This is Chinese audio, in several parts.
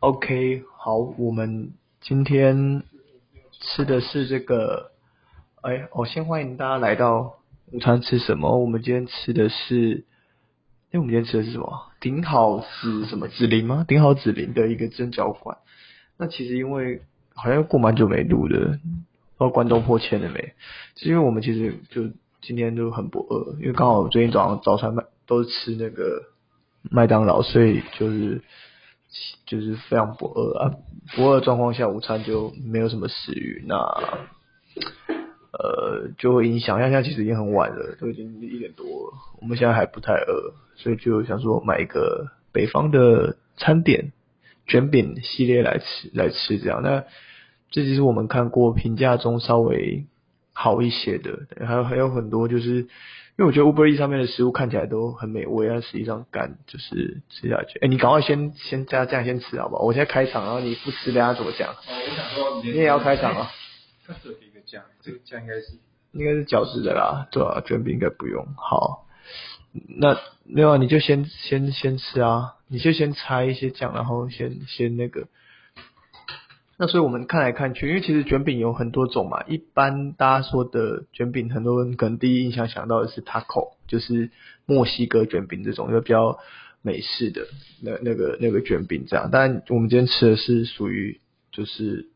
OK，好，我们今天吃的是这个，哎，我先欢迎大家来到午餐吃什么？我们今天吃的是，哎，我们今天吃的是什么？顶好紫什么紫林吗？顶好紫林的一个蒸饺馆。那其实因为好像过蛮久没录的，不知道观众破千了没？是因为我们其实就今天都很不饿，因为刚好最近早上早餐都是吃那个麦当劳，所以就是就是非常不饿啊。不饿的状况下，午餐就没有什么食欲，那呃就会影响。像现在其实已经很晚了，都已经一点多了，我们现在还不太饿，所以就想说买一个北方的餐点卷饼系列来吃来吃这样。那这其实我们看过评价中稍微好一些的，还有还有很多就是，因为我觉得 Uber E 上面的食物看起来都很美味，但实际上干就是吃下去。哎，你赶快先先这样这样先吃好不好？我现在开场，然后你不吃，等下怎么讲？哦，我想说你也要开场啊？它是有一个酱，这个酱应该是应该是饺子的啦，对啊，卷饼应该不用。好，那没有啊，你就先先先吃啊，你就先拆一些酱，然后先先那个。那所以我们看来看去，因为其实卷饼有很多种嘛，一般大家说的卷饼，很多人可能第一印象想到的是 taco，就是墨西哥卷饼这种，就比较美式的那那个那个卷饼这样。但，我们今天吃的是属于就是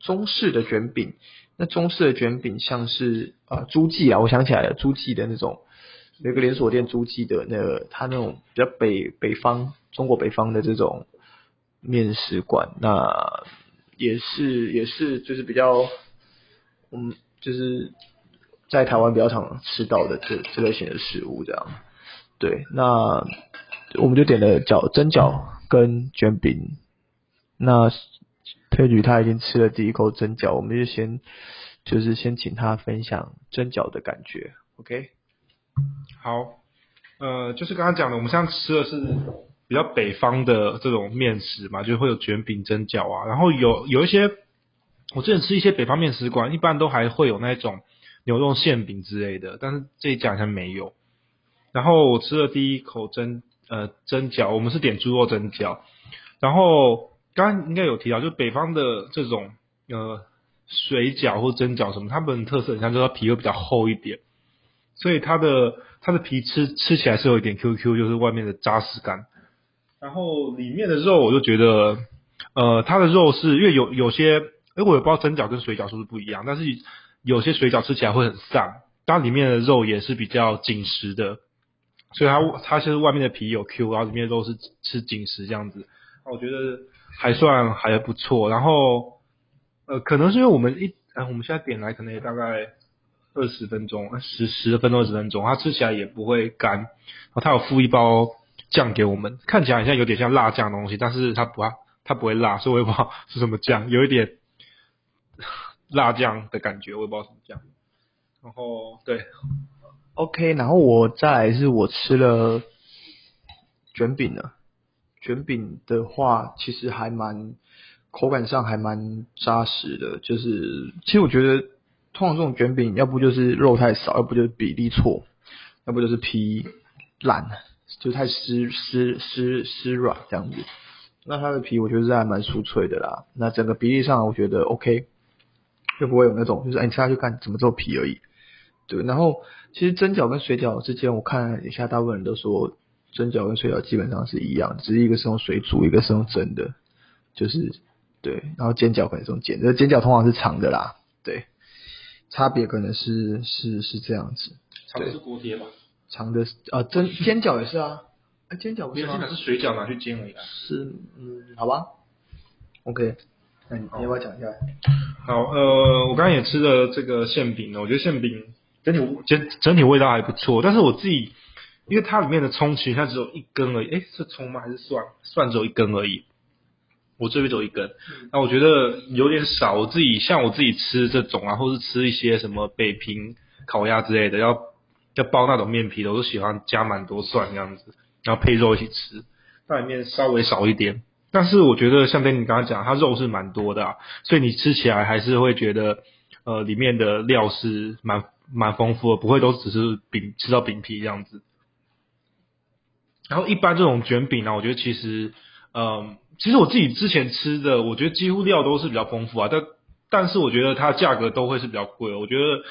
中式的卷饼。那中式的卷饼像是啊诸记啊，我想起来了，诸记的那种有个连锁店诸记的那个，它那种比较北北方中国北方的这种面食馆，那也是也是就是比较嗯就是在台湾比较常吃到的这这类型的食物这样。对，那我们就点了饺蒸饺跟卷饼，那。推举他已经吃了第一口蒸饺，我们就先就是先请他分享蒸饺的感觉，OK？好，呃，就是刚刚讲的，我们现在吃的是比较北方的这种面食嘛，就会有卷饼、蒸饺啊，然后有有一些我之前吃一些北方面食馆，一般都还会有那种牛肉馅饼之类的，但是这一家好像没有。然后我吃了第一口蒸呃蒸饺，我们是点猪肉蒸饺，然后。刚刚应该有提到，就北方的这种呃水饺或蒸饺什么，它们特色，你像就是皮会比较厚一点，所以它的它的皮吃吃起来是有一点 Q Q，就是外面的扎实感。然后里面的肉，我就觉得呃它的肉是因为有有些，哎我也不知道蒸饺跟水饺是不是不一样，但是有些水饺吃起来会很散，它里面的肉也是比较紧实的，所以它它其实外面的皮有 Q，然后里面的肉是吃紧实这样子，我觉得。还算还不错，然后呃，可能是因为我们一呃，我们现在点来可能也大概二十分钟，十十分钟二十分钟，它吃起来也不会干。然后它有附一包酱给我们，看起来好像有点像辣酱的东西，但是它不它不会辣，所以我也不知道是什么酱，有一点辣酱的感觉，我也不知道什么酱。然后对，OK，然后我再来是我吃了卷饼了。卷饼的话，其实还蛮口感上还蛮扎实的。就是其实我觉得，通常这种卷饼，要不就是肉太少，要不就是比例错，要不就是皮烂了，就太湿湿湿湿软这样子。那它的皮我觉得是还蛮酥脆的啦。那整个比例上我觉得 OK，就不会有那种就是哎你吃下去看怎么做皮而已。对，然后其实蒸饺跟水饺之间，我看一下大部分人都说。蒸饺跟水饺基本上是一样，只是一个是用水煮，一个是用蒸的，就是对。然后煎饺可能是用煎，这煎饺通常是长的啦，对。差别可能是是是这样子。长的是锅贴吧？长的啊蒸煎饺也是啊，煎饺不是煎饺是水饺拿去煎而已。是嗯，好吧。OK，那你你要不要讲一下？好，呃，我刚刚也吃了这个馅饼呢，我觉得馅饼整体整整体味道还不错，但是我自己。因为它里面的葱其实它只有一根而已，诶，是葱吗？还是蒜？蒜只有一根而已。我这边只有一根，那我觉得有点少。我自己像我自己吃这种啊，或是吃一些什么北平烤鸭之类的，要要包那种面皮的，我都喜欢加蛮多蒜这样子，然后配肉一起吃。那里面稍微少一点，但是我觉得像跟你刚刚讲，它肉是蛮多的，所以你吃起来还是会觉得，呃，里面的料是蛮蛮丰富的，不会都只是饼吃到饼皮这样子。然后一般这种卷饼呢，我觉得其实，嗯，其实我自己之前吃的，我觉得几乎料都是比较丰富啊，但但是我觉得它价格都会是比较贵。我觉得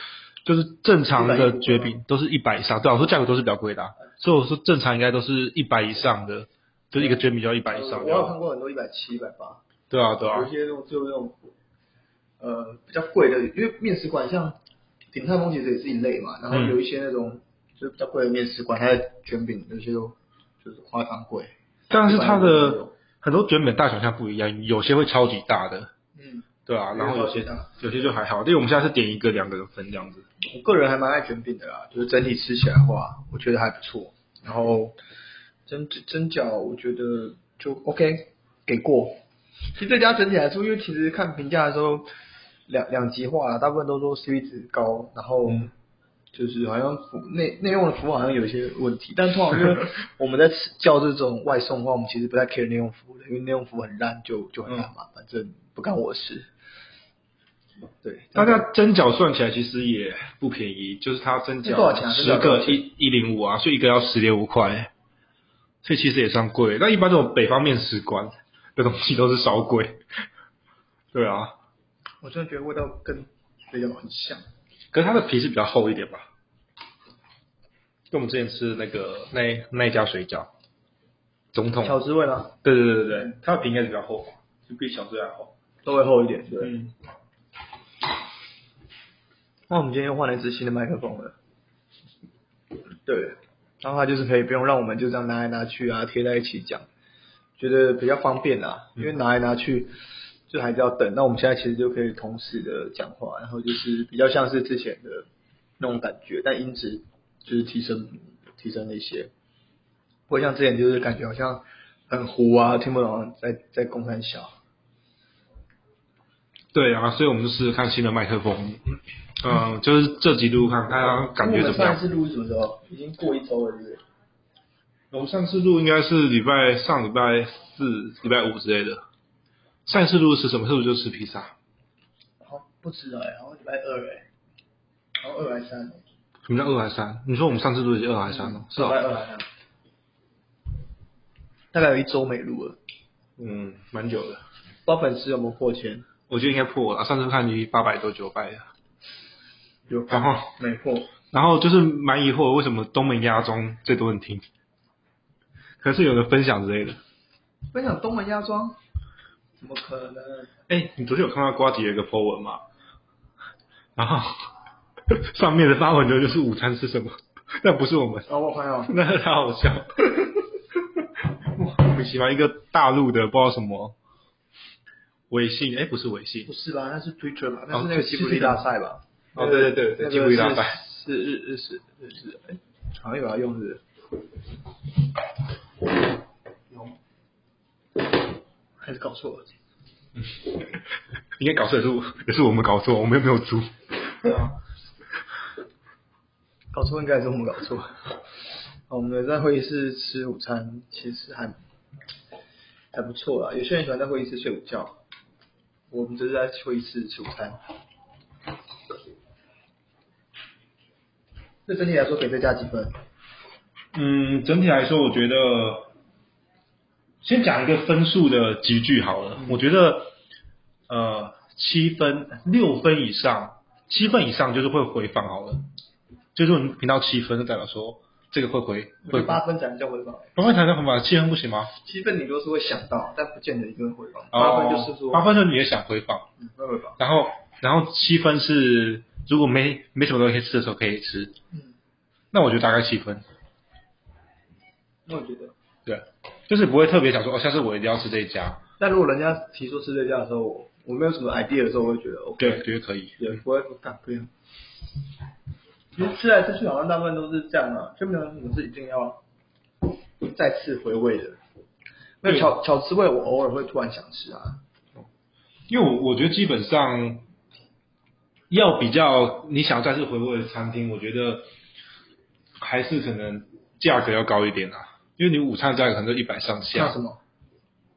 就是正常的绝饼都是一百以上，对啊，我说价格都是比较贵的、啊，所以我说正常应该都是一百以上的，就是一个卷饼就要一百以上我有看过很多一百七、一百八，对啊，对啊。有，些那种就那种呃比较贵的，因为面食馆像鼎泰丰其实也是一类嘛，然后嗯。有一些那种就是比较贵的面食馆，它的卷饼有些都就是夸张贵。但是它的很多卷饼大小像不一样，有些会超级大的，嗯，对啊，然后有些有些就还好，因为我们现在是点一个两个人分这样子。我个人还蛮爱卷饼的啦，就是整体吃起来的话，我觉得还不错。然后蒸蒸饺，我觉得就 OK，给过。其实这家整体来说，因为其实看评价的时候两两极化啦，大部分都说 CP 值高，然后嗯就是好像服内内用的服务好像有一些问题，但通常因为 我们在吃叫这种外送的话，我们其实不太 care 内用服务的，因为内用服务很烂就就很烂嘛，反正不干我事。对，大家蒸饺算起来其实也不便宜，就是它蒸饺多少钱十个一一零五啊，所以一个要十点五块，所以其实也算贵。那一般这种北方面食馆的东西都是稍贵，对啊，我真的觉得味道跟水饺很像。可是它的皮是比较厚一点吧，跟我们之前吃的那个那那一家水饺，总统，小滋味吗？对对对对对，它的皮应该是比较厚吧，就比小吃还厚。稍微厚一点，对。嗯，那我们今天又换了一支新的麦克风了，对，然后它就是可以不用让我们就这样拿来拿去啊，贴在一起讲，觉得比较方便啊，因为拿来拿去就还是要等。那我们现在其实就可以同时的讲话，然后就是比较像是之前的那种感觉，但音质就是提升提升了一些，不会像之前就是感觉好像很糊啊，听不懂在在公山小。对啊，所以我们就试试看新的麦克风，嗯，就是这几录看看感觉怎么样上一。次录是什么时候？已经过一周了，是不是？我们上次录应该是礼拜上礼拜四、礼拜五之类的。上一次录是什么？是不是就吃披萨？好，不吃了哎，好像礼拜二哎，好像二还是三？什么叫二还是三？你说我们上次录的是二还是三哦？是礼拜哦，二还是三？大概有一周没录了，嗯，蛮久的。不知道粉丝有没有破千？我觉得应该破了。上次看你八百多九百的，有然后没破？然后就是蛮疑惑为什么东门鸭庄最多人听，可是有人分享之类的。分享东门鸭庄？怎么可能？哎，你昨天有看到瓜吉有一个 po 文吗？然后 上面的发文的就是午餐是什么？那不是我们，哦，我朋友，那太好笑。莫名其妙，一个大陆的不知道什么微信，哎，不是微信不，是吧？那是 Twitter 那是那个吉普力大赛吧？哦对对对对吉普力大赛是是日日式日式，哎，好像有要用是不是？还是搞错了？应该搞错也是我，也是我们搞错，我们又没有租。对啊，搞错应该也是我们搞错。我们在会议室吃午餐，其实还还不错啦。有些人喜欢在会议室睡午觉，我们就是在会议室吃午餐。这整体来说给这加几分？嗯，整体来说，我觉得先讲一个分数的集聚好了。我觉得呃七分、六分以上，七分以上就是会回访好了。就是我们频道七分，就代表说这个会回会八分才能叫回放，八分才能回放，七分不行吗？七分你都是会想到，但不见得一定会回放。哦八分就是说八分就是你也想回放，嗯会回放。然后然后七分是如果没没什么东西可以吃的时候可以吃，嗯，那我觉得大概七分。那我觉得，对，就是不会特别想说哦，下次我一定要吃这一家。但如果人家提出吃这家的时候，我我没有什么 idea 的时候，我会觉得 OK。对，觉得可以。也不会不干不用。其实吃来吃去好像大部分都是这样啊，就没有什么是一定要再次回味的。那巧巧滋味我偶尔会突然想吃啊，因为我我觉得基本上要比较你想再次回味的餐厅，我觉得还是可能价格要高一点啊。因为你午餐价格可能就一百上下像什，么？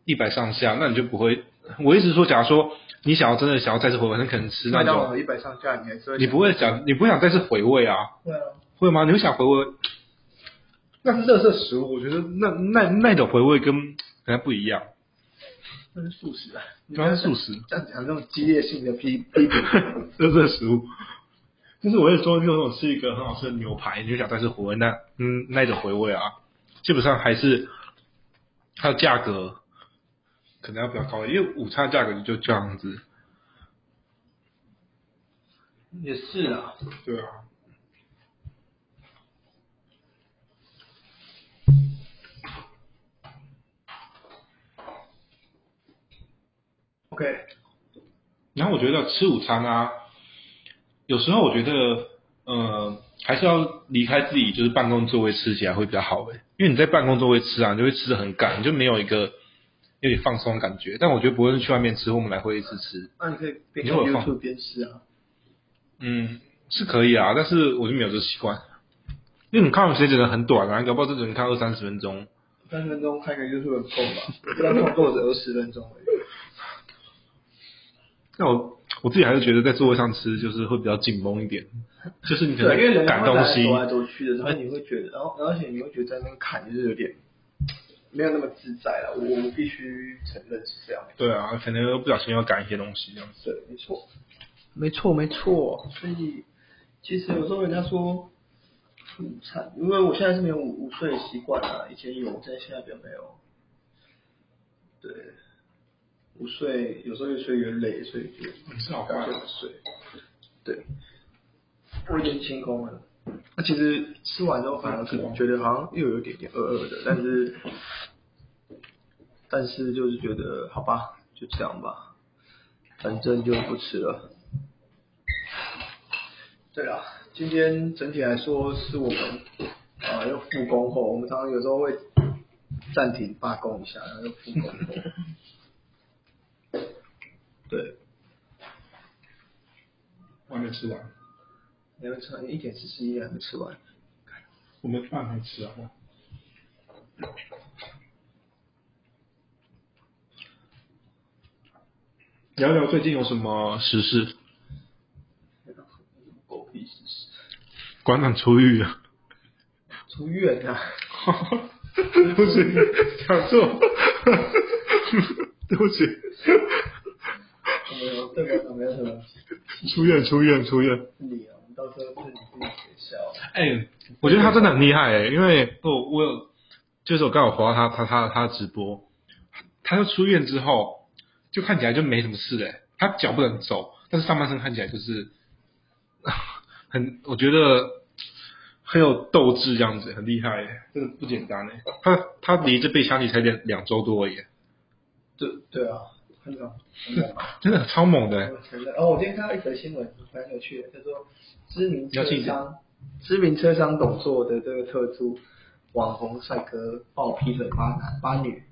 一百上下，那你就不会。我一直说，假如说你想要真的想要再次回味，很可能吃那种，一百上下，你还是你不会想，你不会想再次回味啊？会啊？会吗？你会想回味？那是垃圾食物，我觉得那那那种回味跟可能不一样。那是素食啊，那是素食，这样讲这种激烈性的批批评，这是食物。就是我也说，如果我吃一个很好吃的牛排，你就想再次回味，那嗯那一种回味啊，基本上还是它的价格可能要比较高，因为午餐价格就这样子。也是啊，对啊。OK，然后我觉得吃午餐啊，有时候我觉得，呃，还是要离开自己就是办公座位吃起来会比较好诶，因为你在办公座位吃啊，你就会吃的很赶，你就没有一个有点放松的感觉。但我觉得不论是去外面吃，我们来会议室吃，那你可以边看 YouTube 边吃啊。嗯，是可以啊，但是我就没有这个习惯，因为你看的时间真的很短啊，你搞不好这只能看二三十分钟。三十分钟看个 YouTube 很够吧？一般动作只二十分钟而已。那我我自己还是觉得在座位上吃就是会比较紧绷一点，就是你可对，因为赶东西，走来走去的，然后你会觉得，然后而且你会觉得在那边砍就是有点没有那么自在了。我我必须承认是这样。对啊，可能又不小心要赶一些东西这样子。对，没错，没错，没错。所以其实有时候人家说吃午餐，因为我现在是没有午午睡的习惯啊，以前有，但现在比较没有。对，午睡有时候越睡越累，所以就是好坏不想睡。对，我已经清空了。那其实吃完之后反而是觉得好像又有点点饿饿的，但是但是就是觉得好吧，就这样吧，反正就不吃了。对啊，今天整体来说是我们啊又复工后，我们常常有时候会暂停罢工一下，然后又复工后。对，我还没吃完，你还没吃完，一点四十一还没吃完。我们饭还没吃啊。聊聊最近有什么时事？狗屁事实。馆长出狱了。出院啊！对不起，讲错。对不起，没有，对馆长没有什么出院，出院，出院。理啊，我们到时候自己自己学校。哎、我觉得他真的很厉害哎、因为我我有，就是我刚好滑到他他他他的直播，他就出院之后，就看起来就没什么事哎、他脚不能走，但是上半身看起来就是 很，我觉得很有斗志这样子，很厉害哎、真的不简单哎、他他离这被枪击才两两周多而已、对对啊，很猛，很猛啊。真的超猛的。哦，我今天看到一则新闻，蛮有趣的，叫做知名车要记商知名车商董座的这个特助网红帅哥爆劈腿八男八女。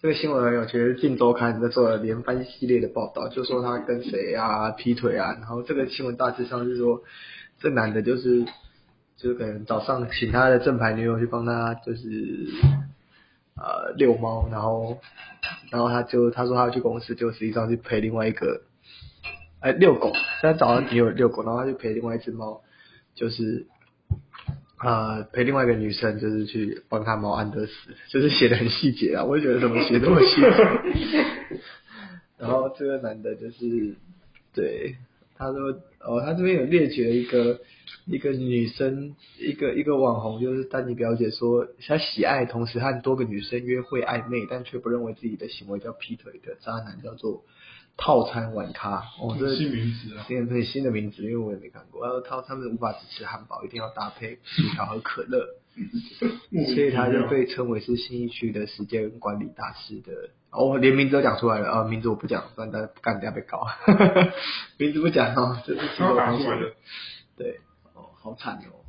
这个新闻很有趣，是《镜周刊》在做了连番系列的报道，就说他跟谁啊劈腿啊，然后这个新闻大致上是说，这男的就是就是可能早上请他的正牌女友去帮他就是呃遛猫，然后然后他就他说他要去公司，就实际上去陪另外一个哎遛狗，现在早上女友遛狗，然后他去陪另外一只猫，就是呃陪另外一个女生，就是去帮他猫安德死，就是写的很细节啊，我也觉得怎么写这么细。然后这个男的就是对他说哦，他这边有列举了一个一个女生，一个一个网红，就是丹尼表姐说，她喜爱同时和多个女生约会暧昧，但却不认为自己的行为叫劈腿的渣男，叫做套餐晚咖。哦，这新名词啊新很新的名字，因为我也没看过。然后套餐是无法只吃汉堡，一定要搭配薯条和可乐。所以他就被称为是新一区的时间管理大师的。哦，连名字都讲出来了啊、名字我不讲，不然大家干等下被告。名字不讲哦，这是其他我同学打出来的。对，哦，好惨哦，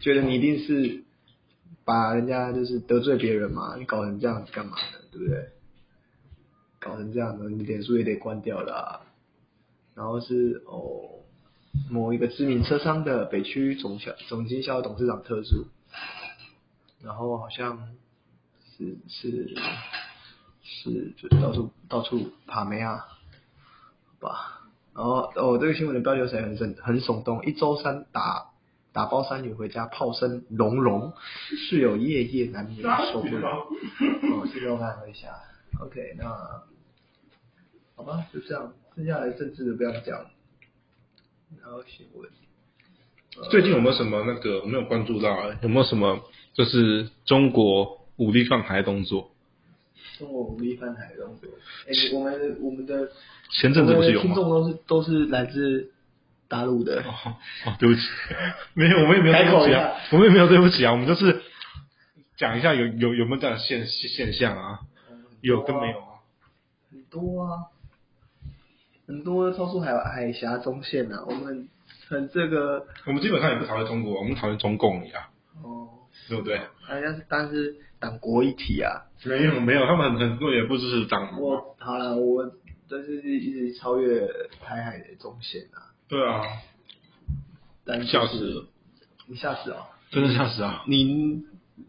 觉得你一定是把人家就是得罪别人嘛，你搞成这样子干嘛呢？对不对？搞成这样的，你脸书也得关掉了、然后是哦，某一个知名车商的北区总销总经销董事长特助，然后好像是是是就是到处到处爬梅啊，好吧。然后哦，这个新闻的标题写得很很很耸动，一周三打打包三女回家炮声隆隆，室友夜夜难眠受不了。哦，这个我看一下，OK，那好吧，就这样，剩下来政治的不要讲，然后新闻。呃最近有没有什么那个我没有关注到、欸？有没有什么就是中国武力犯台动作？中国武力犯台的动作？哎、我们我们的前阵子不是有吗听众？都是都是来自大陆的，哦哦，对不起，没有，我们也没有对不起啊我们也没有对不起啊，我们就是讲一下有有有没有这样的现现象啊？有跟没有啊？很多啊，很多超出海海峡中线啊，我们很很这个我们基本上也不讨论中国，我们讨论中共呀，哦，对不对？好像是但是党国一体啊。没有没有，他们很很多也不支持党嘛。我好了，我这是一直超越台海的中线啊，对啊，但就是吓死了，你吓死啊！真的吓死啊！你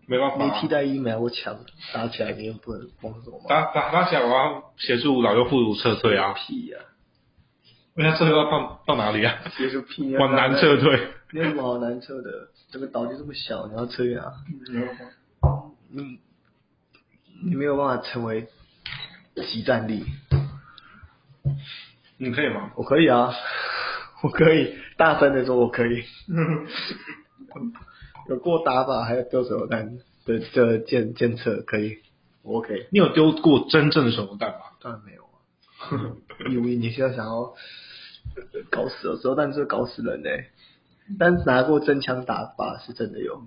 没办法、啊没替，代疫苗，我抢打起来，你又不能封锁吗？打打打起来，我要协助老幼妇孺撤退啊！屁呀、问他撤退要放到哪里啊？啊！往南撤退。你有什么好难撤的？这个岛就这么小，你要撤远啊？你你没有办法成为集战力，你可以吗？我可以啊，我可以大声的说我可以，有过打靶还有丢手榴弹的这监监测可以，我 OK，你有丢过真正的手榴弹吗？当然没有啊，以为你现在想要搞死的时候，但是会搞死人的、但是拿过真枪打靶是真的有，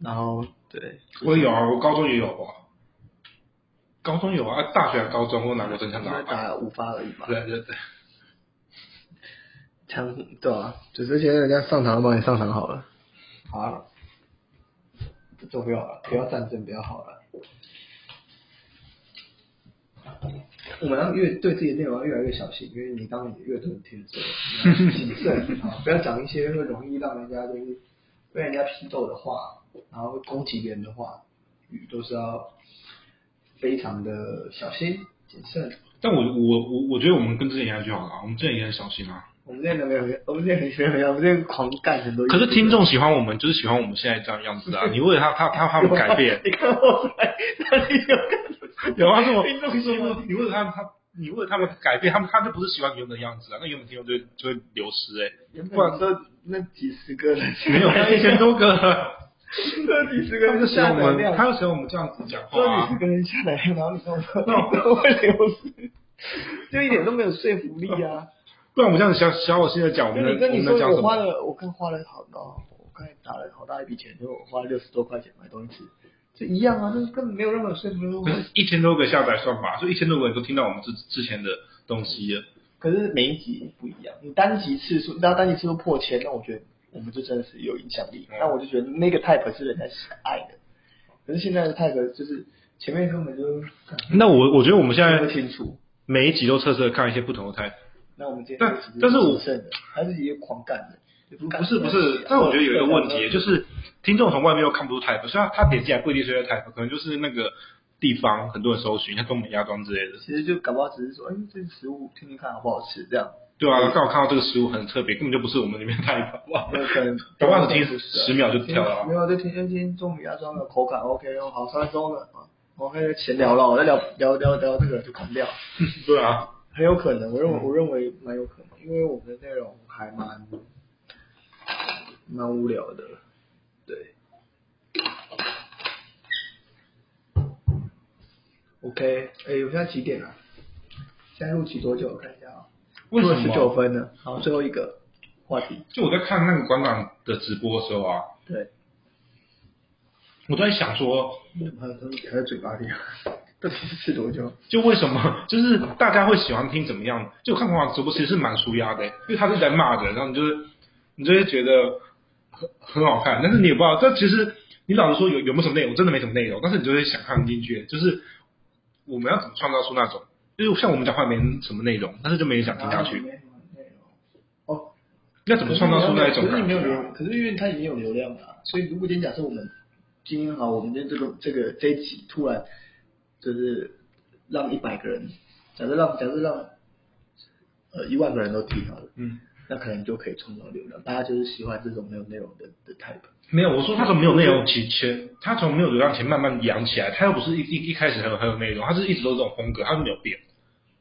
然后对，我有啊，我高中也有啊。高中有啊，大学还高中我拿过真枪打靶。打五发而已嘛，对对对，枪对啊，就这些人家上场帮你上场好了，好啊，不重要了，不要战争比较好了。我们要越对自己的内容要越来越小心，因为你当你越多人听的时，谨慎啊，不要讲一些会容易让人家就是被人家批斗的话，然后攻击别人的话，都是要非常的小心谨慎。但我我我我觉得我们跟之前一样就好了，我们之前也很小心啊。我们现在没有，我们现在很喜欢，我们现在狂干很多。可是听众喜欢我们，就是喜欢我们现在这样样子啊。你为了他他他他们改变，你看我来，哪里有看？有啊，是我听众喜欢你为了他他你为了他们改变，他们他就不是喜欢原本的样子啊，那原本听众就会就会流失哎、原本都那几十个人，没有一千多个，这几十个他们人下他就喜欢我们这样子讲话这几啊十。个人下载量，然后你跟 我说那都会流失，就一点都没有说服力啊！不然我们这样小小我现在讲我们你跟你？说我花了，我刚花了好多，我刚才打了好大一笔钱，就我花了六十多块钱买东西吃，这一样啊，这根本没有任何说服力。可是一千多个下载算法，就一千多个人都听到我们之之前的东西了。可是每一集不一样，你单集次数，那单集次数破千，那我觉得我们就真的是有影响力。嗯那我就觉得那个 type 是人家喜爱的，可是现在的 type 就是前面根本就那我我觉得我们现在不在清楚。每一集都测试看一些不同的 type。那我们今天但但是我谨慎的，还是也狂干的，不不是不是，但我觉得有一个问题，就是听众从外面又看不出 type，虽然他他点进来不一定是 type，可能就是那个地方很多人搜寻，像东北亚庄之类的。其实就搞不好只是说，哎，这个食物听听看好不好吃这样，对啊，刚好看到这个食物很特别，根本就不是我们里面的 type，哇！有可能搞不好只听十秒就跳了啊没有就听听听中米亚庄的口感 OK 哦，好三分钟了啊，OK 闲聊了，我再聊聊聊聊这个就砍掉。对啊，很有可能，我认为嗯我认为蛮有可能，因为我们的内容还蛮蛮无聊的，对。OK，哎、我现在几点了？现在录期多久？我看一下啊、为什么？十九分呢。好，最后一个话题，就我在看那个馆长的直播的时候啊，对，我都在想说，还有还在嘴巴里，到底是吃多久？就为什么？就是大家会喜欢听怎么样？就看馆长直播其实是蛮舒压的，因为他是在骂人，然后你就是你就会觉得很很好看，但是你也不知道，这其实你老实说有有没有什么内容，真的没什么内容，但是你就会想看进去，就是我们要怎么创造出那种，就是像我们讲话没什么内容，但是就没人想听下去，没什么内容。哦，那怎么创造出那一种可是你？没有流，可是因为它已经有流量了啊、所以如果今天假设我们今天好，我们的这个这个这一集突然就是让一百个人，假设让假设让呃一万个人都听好了，嗯，那可能就可以创造流量。大家就是喜欢这种没有内容的的 type。没有，我说他从没有内容起前，他从没有流量前慢慢养起来，他又不是一一一开始很有很有内容，他是一直都是这种风格，他是没有变，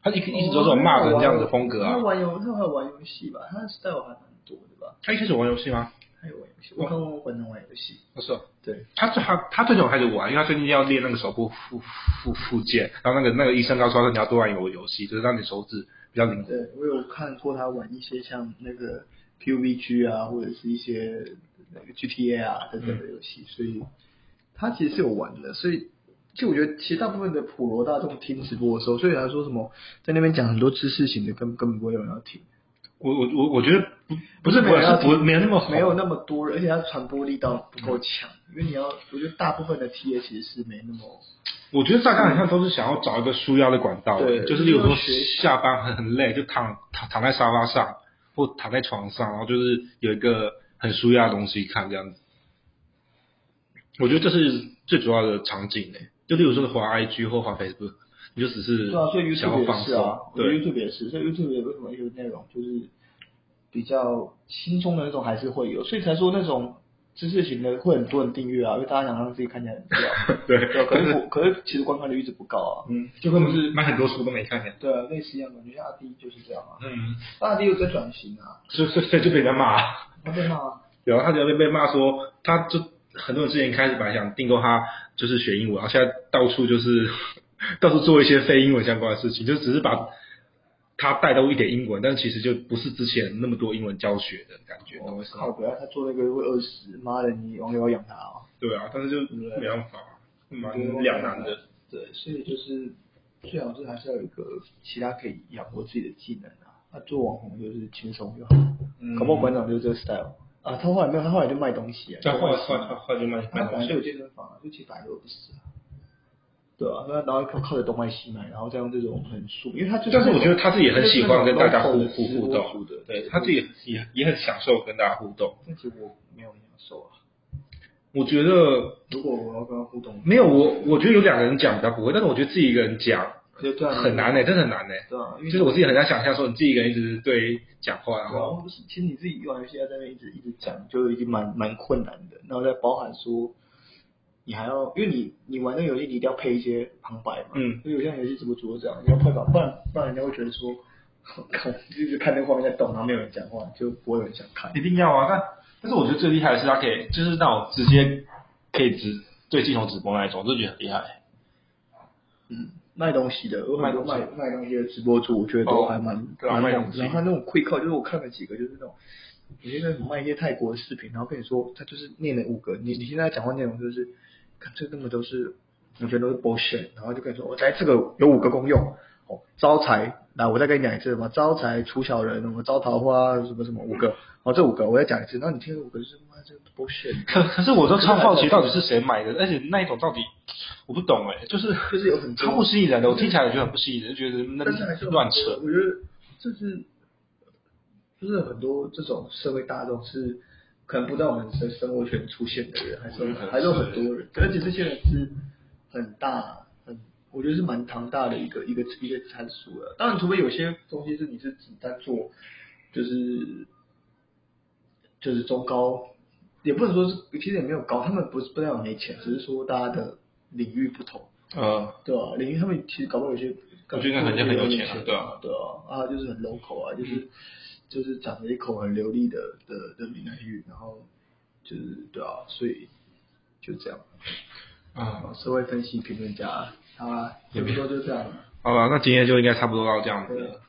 他一一直都是骂人这样的风格啊。他玩游，他还玩游戏吧？他的 style 还蛮多的吧？他一开始玩游戏吗？他有玩游戏，我看过本人玩游戏。不是，对，他最他他最近开始玩，因为他最近要练那个手部复复复健，然后那个那个医生告诉他说你要多玩游游戏，就是让你手指比较灵活。对我有看过他玩一些像那个 PUBG 啊，或者是一些那个 GTA 啊等等的游戏，所以他其实是有玩的。所以，其实我觉得，其实大部分的普罗大众听直播的时候，所以来说什么在那边讲很多知识型的，根根本不会有人要听。我我我我觉得不不是不是没有要不没有那么红没有那么多人，而且它传播力道不够强，因为你要，我觉得大部分的 TA 其实是没那么。我觉得大家好像都是想要找一个舒压的管道，对就是例如说下班很很累，就躺躺躺在沙发上或躺在床上，然后就是有一个很舒压的东西看这样子。我觉得这是最主要的场景诶，就例如说滑 IG 或滑 Facebook，你就只是对啊，所以想 YouTube 要放也是啊对 YouTube 也是，所以 YouTube 也为什么有内容就是比较轻松的那种还是会有，所以才说那种知识型的会很多人订阅啊，因为大家想让自己看起来很屌。对对啊，可是我可是其实观看率一直不高啊。嗯，就跟是买很多书都没看见。对啊，类似一样的，就像阿弟就是这样啊。嗯，阿弟又在转型啊，所以所以就被人家骂。他被骂啊。然后他就被被骂说，他就很多人之前开始本来想订购他就是学英文，然后现在到处就是 到处做一些非英文相关的事情，就只是把他带到一点英文，但其实就不是之前那么多英文教学的感觉，靠，？不要他做那个会饿死，妈的，你网友要养他啊。对啊，但是就没办法，蛮对两难的。对，所以就是最好是还是要有一个其他可以养活自己的技能啊。那、做网红就是轻松就好，嗯搞不好馆长就是这个 style 啊。他后来没有，他后来就卖东西啊。他后来后来后来就卖卖东他本来就有，健身房啊，就其实本来就不是啊。对啊，那然后靠靠着东卖西卖，然后再用这种很素，因为他就是但是我觉得他自己也很喜欢跟大家互互互动，对他自己也也也很享受跟大家互动。但其实我没有很享受啊。我觉得如果我要跟他互动，没有我，我觉得有两个人讲比较不会，但是我觉得自己一个人讲就对啊，很难呢、真的很难呢、对啊，因为就是我自己很难想象说你自己一个人一直对讲话，然后其实你自己玩游戏在那边一直一直讲，就已经蛮蛮困难的。然后再包含说，你还要，因为你你玩那个游戏，你一定要配一些旁白嘛。嗯所以有些游戏直播主都这样，你要配旁，不然不然人家会觉得说，看一直看那个画面在动，然后没有人讲话，就不会有人想看。一定要啊。但但是我觉得最厉害的是他可以就是那种直接可以直对镜头直播那一种，我就觉得很厉害。嗯，卖东西的，有很多卖卖卖东西的直播主，我觉得都哦还蛮对啊蛮卖东西。然后他那种 quick call，就是我看了几个，就是那种有些人卖一些泰国的视频，然后跟你说他就是念了五个，你你现在讲话内容就是，看这根本都是，我觉得都是 bullshit，然后就跟你说，我在这个有五个功用，哦，招财，来我再跟你讲一次什么招财除小人，什么招桃花，什么什么五个，哦这五个我再讲一次，然后你听这五个就是妈这个 bullshit，可可是我都超好奇到底是谁买的，而且那一种到底我不懂哎、就是就是有很多超不吸引人的，我听起来我觉得很不吸引人，就觉得那但是乱扯。我觉得这是就是很多这种社会大众是可能不在我们生生活圈出现的人，还是有还是有很多人，而且这些人是很大很，我觉得是蛮庞大的一个一个一个参数了。当然，除非有些东西是你是只在做，就是就是中高，也不能说是其实也没有高，他们不是不代表没钱，只是说大家的领域不同。呃，对啊，领域他们其实搞不好有些，我觉得很很有钱啊对啊，对啊，啊就是很 local 啊，就是、就是讲了一口很流利的的的闽南语，然后就是对啊，所以就这样。啊，社会分析评论家，好啊差不多就这样了。好了，那今天就应该差不多到这样子了。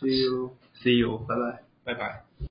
，See you，See you，拜拜。拜拜。